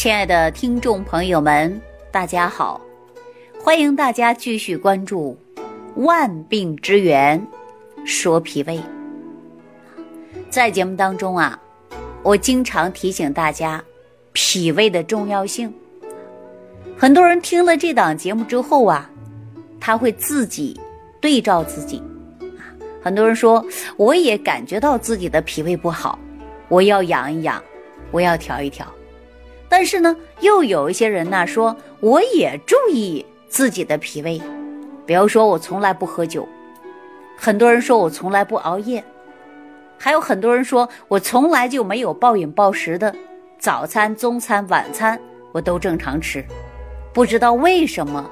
亲爱的听众朋友们，大家好！欢迎大家继续关注《万病之源说脾胃》。在节目当中啊，我经常提醒大家脾胃的重要性。很多人听了这档节目之后啊，他会自己对照自己。很多人说，我也感觉到自己的脾胃不好，我要养一养，我要调一调。但是呢，又有一些人呢说，我也注意自己的脾胃，比如说我从来不喝酒，很多人说我从来不熬夜，还有很多人说我从来就没有暴饮暴食的，早餐、中餐、晚餐我都正常吃，不知道为什么，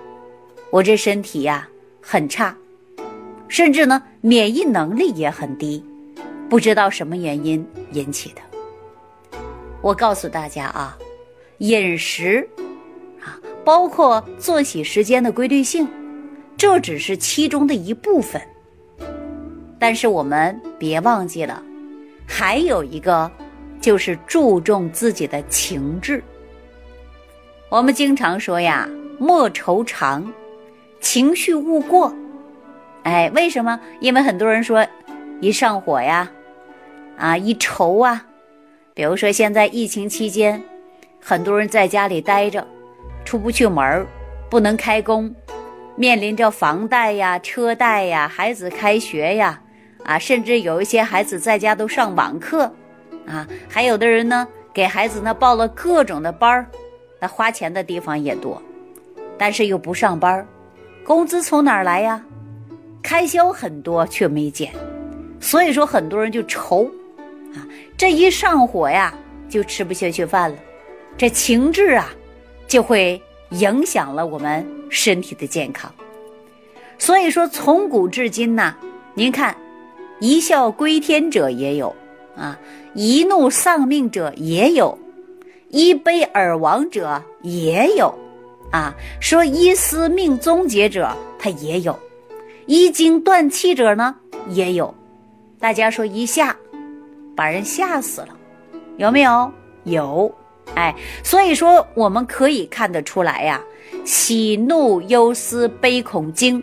我这身体呀很差。甚至呢，免疫能力也很低，不知道什么原因引起的。我告诉大家啊，饮食啊，包括作息时间的规律性，这只是其中的一部分。但是我们别忘记了，还有一个就是注重自己的情志。我们经常说呀，莫愁长，情绪勿过。哎，为什么？因为很多人说，一上火呀，啊，一愁啊，比如说现在疫情期间，很多人在家里待着，出不去门，不能开工，面临着房贷呀、车贷呀、孩子开学呀，啊，甚至有一些孩子在家都上网课，啊，还有的人呢，给孩子呢报了各种的班儿，那花钱的地方也多，但是又不上班，工资从哪儿来呀？开销很多却没减，所以说很多人就愁，啊，这一上火呀就吃不下去饭了，这情志啊就会影响了我们身体的健康。所以说从古至今呢，您看，一笑归天者也有啊，一怒丧命者也有，一悲而亡者也有，啊，说一思命终结者他也有。一惊断气者呢也有，大家说一下把人吓死了，有没有？有，哎，所以说我们可以看得出来呀，喜怒忧思悲恐惊，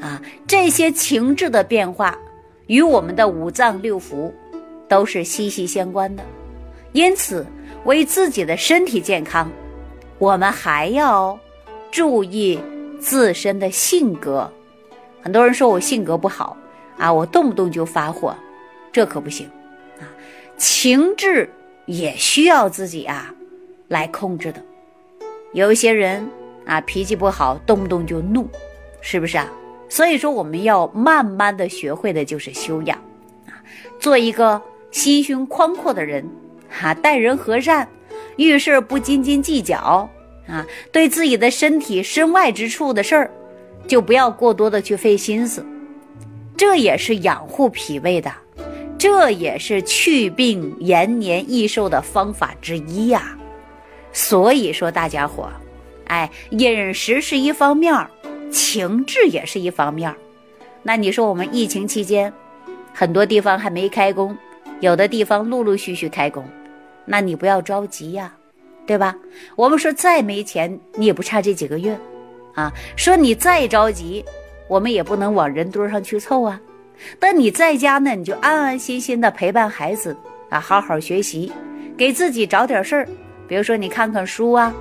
啊，这些情志的变化与我们的五脏六腑都是息息相关的，因此为自己的身体健康，我们还要注意自身的性格。很多人说我性格不好啊，我动不动就发火，这可不行啊！情志也需要自己啊来控制的。有一些人啊脾气不好，动不动就怒，是不是啊？所以说我们要慢慢的学会的就是修养啊，做一个心胸宽阔的人哈，待人和善，遇事不斤斤计较啊，对自己的身体身外之处的事儿。就不要过多的去费心思，这也是养护脾胃的，这也是祛病延年益寿的方法之一呀。所以说，大家伙，哎，饮食是一方面，情志也是一方面。那你说我们疫情期间，很多地方还没开工，有的地方陆陆续续开工，那你不要着急呀，对吧？我们说再没钱，你也不差这几个月。啊，说你再着急，我们也不能往人堆上去凑啊。但你在家呢，你就安安心心的陪伴孩子啊，好好学习，给自己找点事儿，比如说你看看书啊，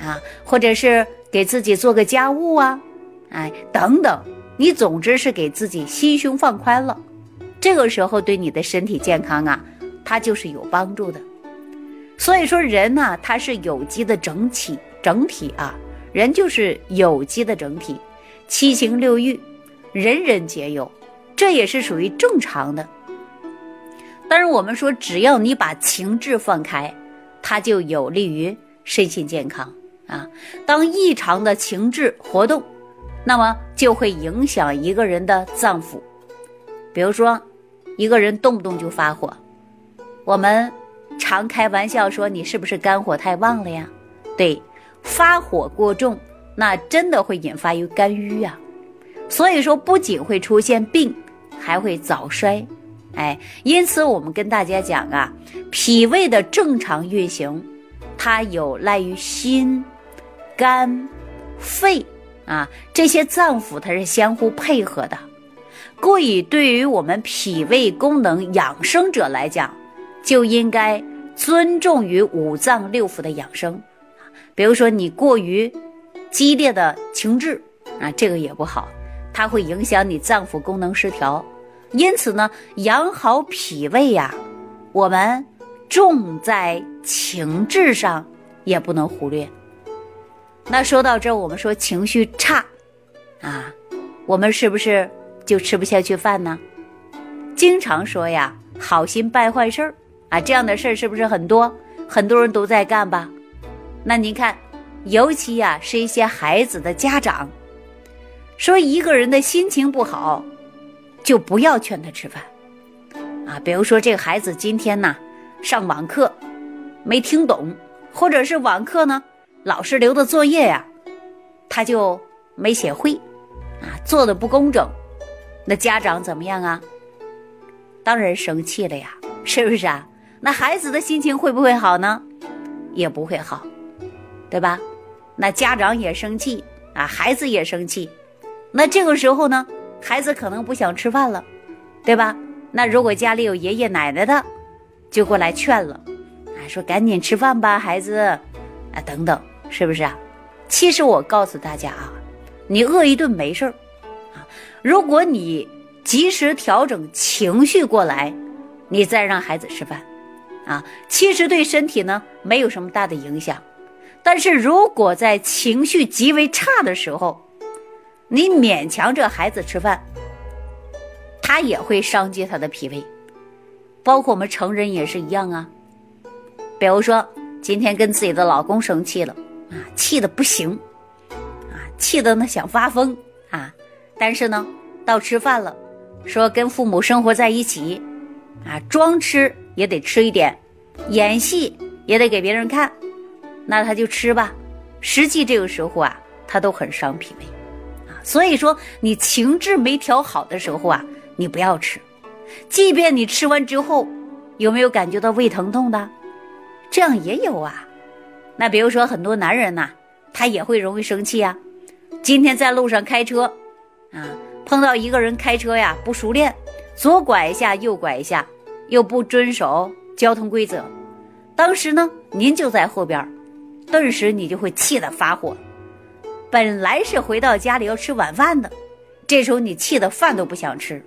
啊，或者是给自己做个家务啊，哎，等等，你总之是给自己心胸放宽了，这个时候对你的身体健康啊，它就是有帮助的。所以说，人呢，它是有机的整体，整体啊。人就是有机的整体，七情六欲，人人皆有，这也是属于正常的。但是我们说，只要你把情志放开，它就有利于身心健康啊。当异常的情志活动，那么就会影响一个人的脏腑。比如说，一个人动不动就发火，我们常开玩笑说：“你是不是肝火太旺了呀？”对。发火过重，那真的会引发于肝郁啊，所以说不仅会出现病，还会早衰，哎，因此我们跟大家讲啊，脾胃的正常运行，它有赖于心、肝、肺啊这些脏腑，它是相互配合的。故以对于我们脾胃功能养生者来讲，就应该尊重于五脏六腑的养生。比如说你过于激烈的情志啊，这个也不好，它会影响你脏腑功能失调。因此呢，养好脾胃呀，我们重在情志上，也不能忽略。那说到这，我们说情绪差啊，我们是不是？就吃不下去饭呢，经常说呀，好心办坏事儿啊，这样的事儿是不是很多？很多人都在干吧？那您看，尤其呀是一些孩子的家长，说一个人的心情不好，就不要劝他吃饭啊。比如说这个孩子今天呢上网课没听懂，或者是网课呢老师留的作业呀，他就没写会啊，做的不工整。那家长怎么样啊？当然生气了呀，是不是啊？那孩子的心情会不会好呢？也不会好，对吧？那家长也生气啊，孩子也生气。那这个时候呢，孩子可能不想吃饭了，对吧？那如果家里有爷爷奶奶的，就过来劝了，啊，说赶紧吃饭吧，孩子，啊，等等，是不是啊？其实我告诉大家啊，你饿一顿没事儿。如果你及时调整情绪过来，你再让孩子吃饭，啊，其实对身体呢没有什么大的影响。但是如果在情绪极为差的时候，你勉强这孩子吃饭，他也会伤及他的脾胃。包括我们成人也是一样啊。比如说今天跟自己的老公生气了，啊，气的不行，啊，气的呢想发疯啊。但是呢，到吃饭了，说跟父母生活在一起，啊，装吃也得吃一点，演戏也得给别人看，那他就吃吧。实际这个时候啊，他都很伤脾胃，所以说你情志没调好的时候啊，你不要吃，即便你吃完之后，有没有感觉到胃疼痛的？这样也有啊。那比如说很多男人呐，他也会容易生气啊。今天在路上开车。啊，碰到一个人开车呀不熟练，左拐一下右拐一下，又不遵守交通规则，当时呢您就在后边，顿时你就会气得发火。本来是回到家里要吃晚饭的，这时候你气得饭都不想吃。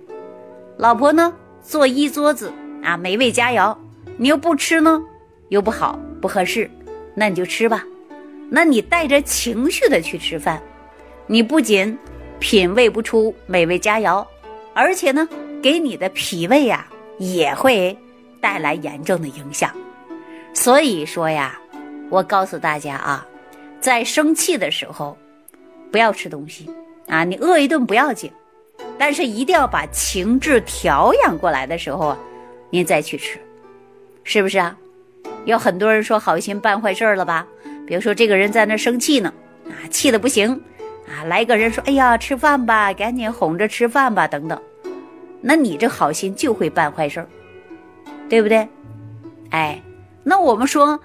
老婆呢做一桌子啊美味佳肴，你又不吃呢，又不好不合适，那你就吃吧。那你带着情绪的去吃饭，你不仅。品味不出美味佳肴，而且呢，给你的脾胃呀也会带来严重的影响。所以说呀，我告诉大家啊，在生气的时候不要吃东西啊，你饿一顿不要紧，但是一定要把情志调养过来的时候啊，您再去吃，是不是啊？有很多人说好心办坏事了吧？比如说这个人在那生气呢，啊，气的不行。啊，来个人说：“哎呀，吃饭吧，赶紧哄着吃饭吧，等等。”那你这好心就会办坏事，对不对？哎，那我们说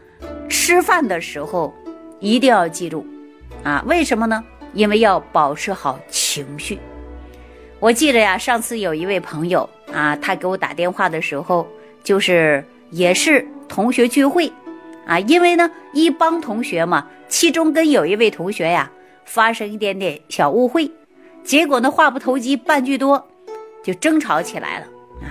吃饭的时候一定要记住啊，为什么呢？因为要保持好情绪。我记得呀，上次有一位朋友啊，他给我打电话的时候，就是也是同学聚会啊，因为呢一帮同学嘛，其中跟有一位同学呀。发生一点点小误会，结果呢话不投机半句多，就争吵起来了啊！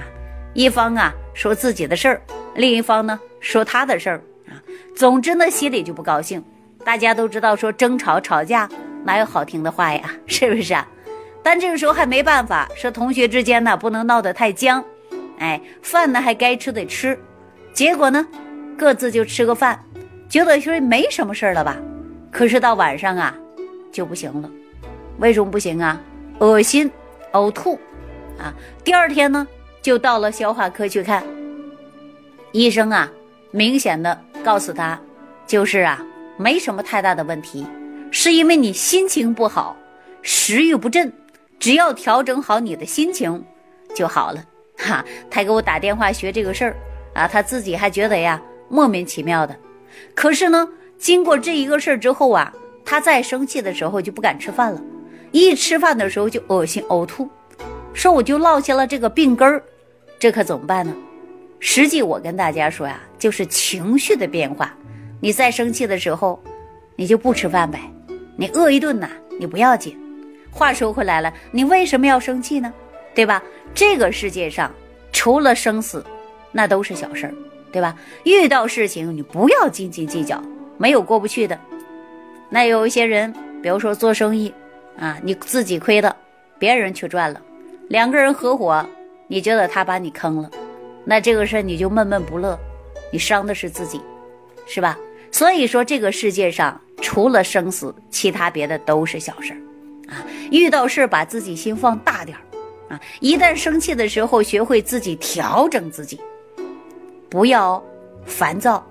一方啊说自己的事儿，另一方呢说他的事儿啊。总之呢心里就不高兴。大家都知道说争吵吵架哪有好听的话呀，是不是啊？但这个时候还没办法，说同学之间呢不能闹得太僵，哎，饭呢还该吃得吃。结果呢各自就吃个饭，觉得说没什么事儿了吧？可是到晚上啊。就不行了，为什么不行啊？恶心、呕吐，啊！第二天呢，就到了消化科去看医生啊，明显的告诉他，就是啊，没什么太大的问题，是因为你心情不好，食欲不振，只要调整好你的心情就好了。哈，他给我打电话学这个事儿啊，他自己还觉得呀莫名其妙的可是呢，经过这一个事儿之后啊，他再生气的时候就不敢吃饭了，一吃饭的时候就恶心呕吐，说我就落下了这个病根儿，这可怎么办呢？实际我跟大家说呀，就是情绪的变化。你再生气的时候，你就不吃饭呗，你饿一顿呐，你不要紧。话说回来了，你为什么要生气呢？对吧？这个世界上除了生死，那都是小事儿，对吧？遇到事情你不要斤斤计较，没有过不去的。那有一些人，比如说做生意啊，你自己亏了，别人却赚了，两个人合伙，你觉得他把你坑了，那这个事儿你就闷闷不乐，你伤的是自己，是吧？所以说这个世界上除了生死，其他别的都是小事儿。啊，遇到事把自己心放大点儿，啊，一旦生气的时候，学会自己调整自己，不要烦躁，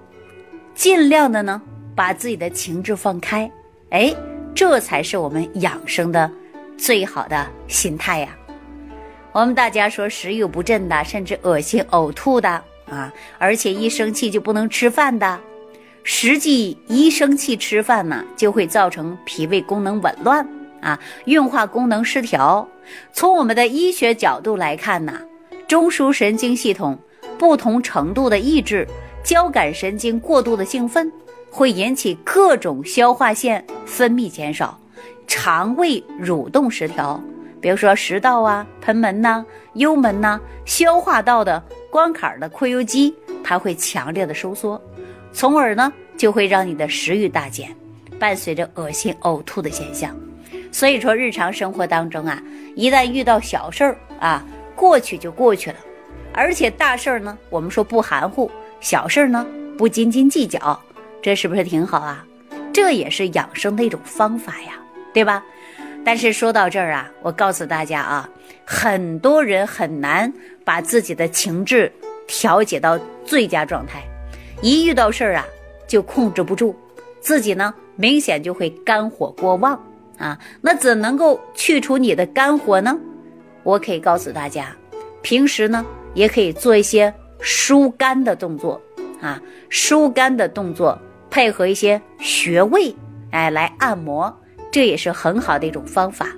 尽量的呢把自己的情志放开，哎，这才是我们养生的最好的心态呀。我们大家说食欲不振的，甚至恶心呕吐的。啊，而且一生气就不能吃饭的，实际一生气吃饭呢，就会造成脾胃功能紊乱。啊，运化功能失调。从我们的医学角度来看呢，中枢神经系统不同程度的抑制，交感神经过度的兴奋，会引起各种消化腺分泌减少，肠胃蠕动失调。比如说食道啊、盆门呐、幽门呐、消化道的关卡的括约肌，它会强烈的收缩，从而呢就会让你的食欲大减，伴随着恶心呕吐的现象。所以说，日常生活当中啊，一旦遇到小事儿啊，过去就过去了，而且大事儿呢，我们说不含糊，小事儿呢不斤斤计较，这是不是挺好啊？这也是养生的一种方法呀，对吧？但是说到这儿啊，我告诉大家啊，很多人很难把自己的情志调节到最佳状态，一遇到事儿啊就控制不住，自己呢明显就会肝火过旺。啊，那怎能够去除你的肝火呢？我可以告诉大家，平时呢也可以做一些疏肝的动作啊，疏肝的动作配合一些穴位，哎，来按摩，这也是很好的一种方法。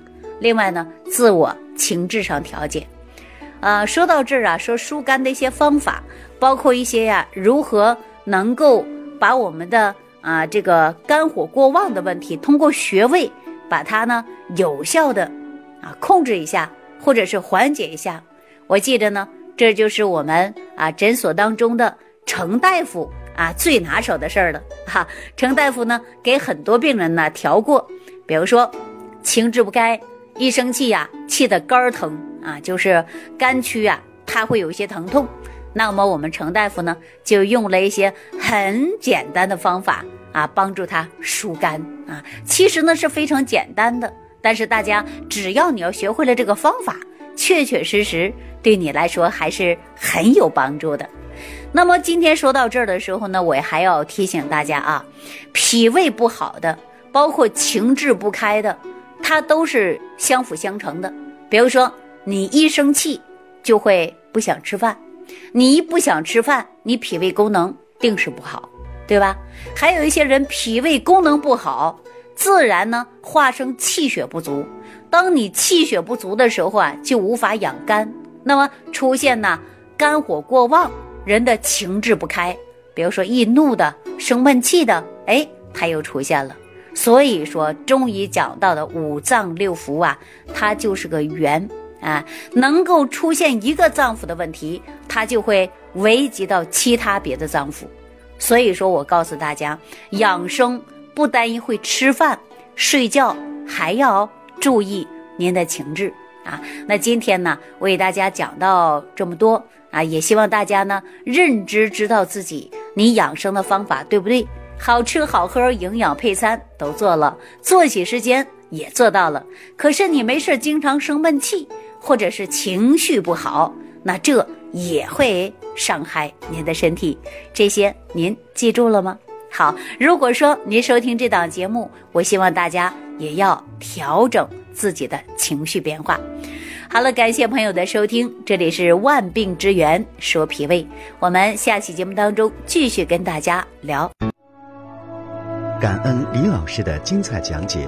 另外呢，自我情志上调节。啊，说到这儿啊，说疏肝的一些方法，包括一些呀，如何能够把我们的啊这个肝火过旺的问题，通过穴位。把它呢有效的啊控制一下，或者是缓解一下。我记得呢，这就是我们啊诊所当中的程大夫啊最拿手的事儿了哈。程大夫呢给很多病人呢调过，比如说情志不该，一生气呀，气得肝疼啊，就是肝区啊，它会有一些疼痛。那么我们程大夫呢就用了一些很简单的方法。啊，帮助他疏肝啊，其实呢是非常简单的，但是大家只要你要学会了这个方法，确确实实对你来说还是很有帮助的。那么今天说到这儿的时候呢，我还要提醒大家啊，脾胃不好的，包括情志不开的，它都是相辅相成的。比如说你一生气就会不想吃饭，你一不想吃饭，你脾胃功能定是不好。对吧？还有一些人脾胃功能不好，自然呢化生气血不足。当你气血不足的时候啊，就无法养肝，那么出现呢肝火过旺，人的情志不开，比如说易怒的、生闷气的，哎，它又出现了。所以说中医讲到的五脏六腑啊，它就是个圆啊，能够出现一个脏腑的问题，它就会危及到其他别的脏腑。所以说我告诉大家，养生不单一会吃饭、睡觉，还要注意您的情志啊。那今天呢，为大家讲到这么多啊，也希望大家呢认知知道自己你养生的方法对不对？好吃好喝、营养配餐都做了，作息时间也做到了，可是你没事经常生闷气，或者是情绪不好，那这。也会伤害您的身体，这些您记住了吗？好，如果说您收听这档节目，我希望大家也要调整自己的情绪变化。好了，感谢朋友的收听，这里是万病之源说脾胃，我们下期节目当中继续跟大家聊。感恩李老师的精彩讲解。